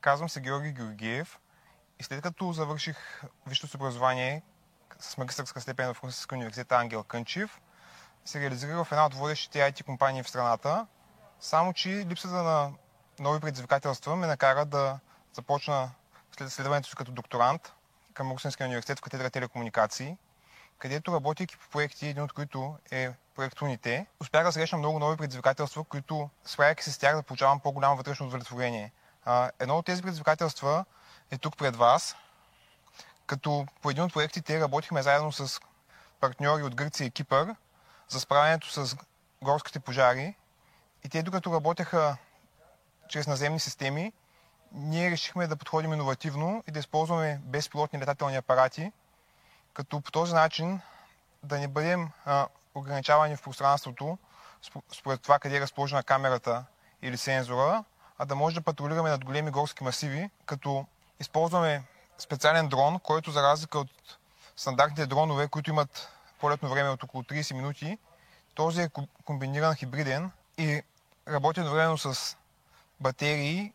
Казвам се Георги Георгиев и след като завърших висшето образование с магистърска степен в Русинския университет Ангел Кънчев, се реализирах в една от водещите IT компании в страната, само че липсата на нови предизвикателства ме накара да започна след следването си като докторант към Русинския университет в катедра телекомуникации, където работейки по проекти, един от които е проект Уните, успях да срещна много нови предизвикателства, които справяйки се с тях да получавам по-голямо вътрешно удовлетворение. Едно от тези предизвикателства е тук пред вас, като по един от проектите работихме заедно с партньори от Гърция и Кипър за справянето с горските пожари. И те, докато работеха чрез наземни системи, ние решихме да подходим иновативно и да използваме безпилотни летателни апарати, като по този начин да не бъдем а, ограничавани в пространството според това къде е разположена камерата или сензора, а да може да патрулираме над големи горски масиви, като използваме специален дрон, който за разлика от стандартните дронове, които имат полетно време от около 30 минути, този е комбиниран хибриден и работи едновременно с батерии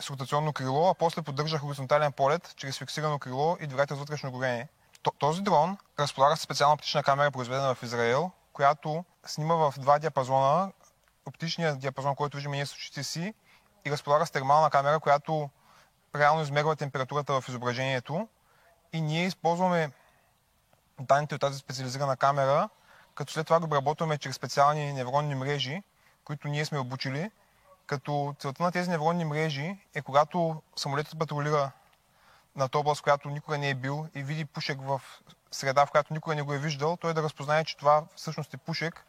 с ротационно крило, а после поддържа хоризонтален полет чрез фиксирано крило и двигател с вътрешно горене. Този дрон разполага с специална оптична камера, произведена в Израел, която снима в два диапазона. Оптичният диапазон, който виждаме ние с очите си, и разполага с термална камера, която реално измерва температурата в изображението. И ние използваме данните от тази специализирана камера, като след това го обработваме чрез специални невронни мрежи, които ние сме обучили. Като целта на тези невронни мрежи е когато самолетът патрулира на област, която никога не е бил и види пушек в среда, в която никога не го е виждал, той да разпознае, че това всъщност е пушек.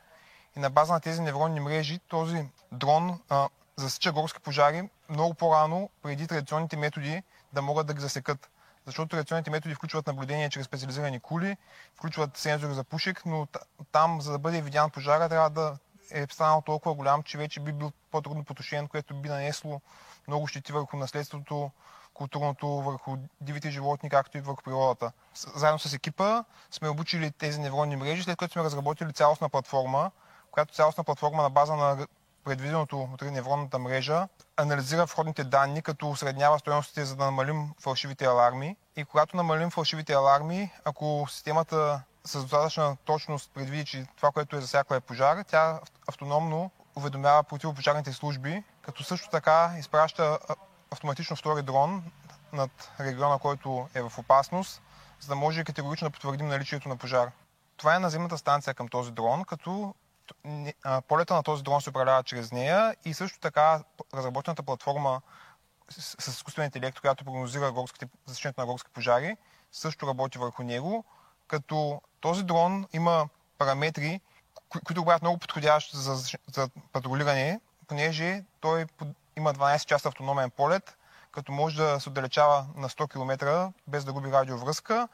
И на база на тези невронни мрежи този дрон а, засича горски пожари много по-рано, преди традиционните методи да могат да ги засекат. Защото традиционните методи включват наблюдение чрез специализирани кули, включват сензори за пушек, но там, за да бъде видян пожара, трябва да е станал толкова голям, че вече би бил по-трудно потушен, което би нанесло много щети върху наследството, културното, върху дивите животни, както и върху природата. Заедно с екипа сме обучили тези невронни мрежи, след което сме разработили цялостна платформа, която цялостна платформа на база на предвиденото от невронната мрежа анализира входните данни, като осреднява стоеностите, за да намалим фалшивите аларми. И когато намалим фалшивите аларми, ако системата с достатъчна точност предвиди, че това, което е засякла е пожар, тя автономно уведомява противопожарните служби, като също така изпраща автоматично втори дрон над региона, който е в опасност, за да може категорично да потвърдим наличието на пожар. Това е наземната станция към този дрон, като полета на този дрон се управлява чрез нея и също така разработената платформа с, с изкуствен интелект, която прогнозира горските, защитането на горски пожари, също работи върху него, като този дрон има параметри, кои, които бъдат много подходящи за, за патрулиране, понеже той има 12 часа автономен полет, като може да се отдалечава на 100 км без да губи радиовръзка,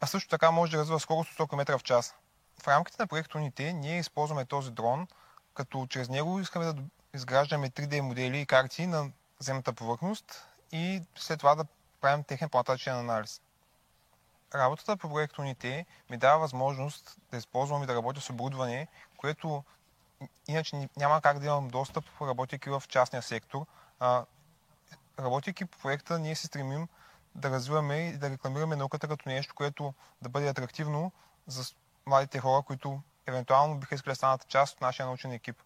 а също така може да развива скорост от 100 км в час. В рамките на проект Unity ние използваме този дрон, като чрез него искаме да изграждаме 3D модели и карти на земната повърхност и след това да правим техен плантачен анализ. Работата по проект Unity ми дава възможност да използвам и да работя с оборудване, което иначе няма как да имам достъп, работейки в частния сектор. работейки по проекта, ние се стремим да развиваме и да рекламираме науката като нещо, което да бъде атрактивно за младите хора, които евентуално биха искали да станат част от нашия научен екип.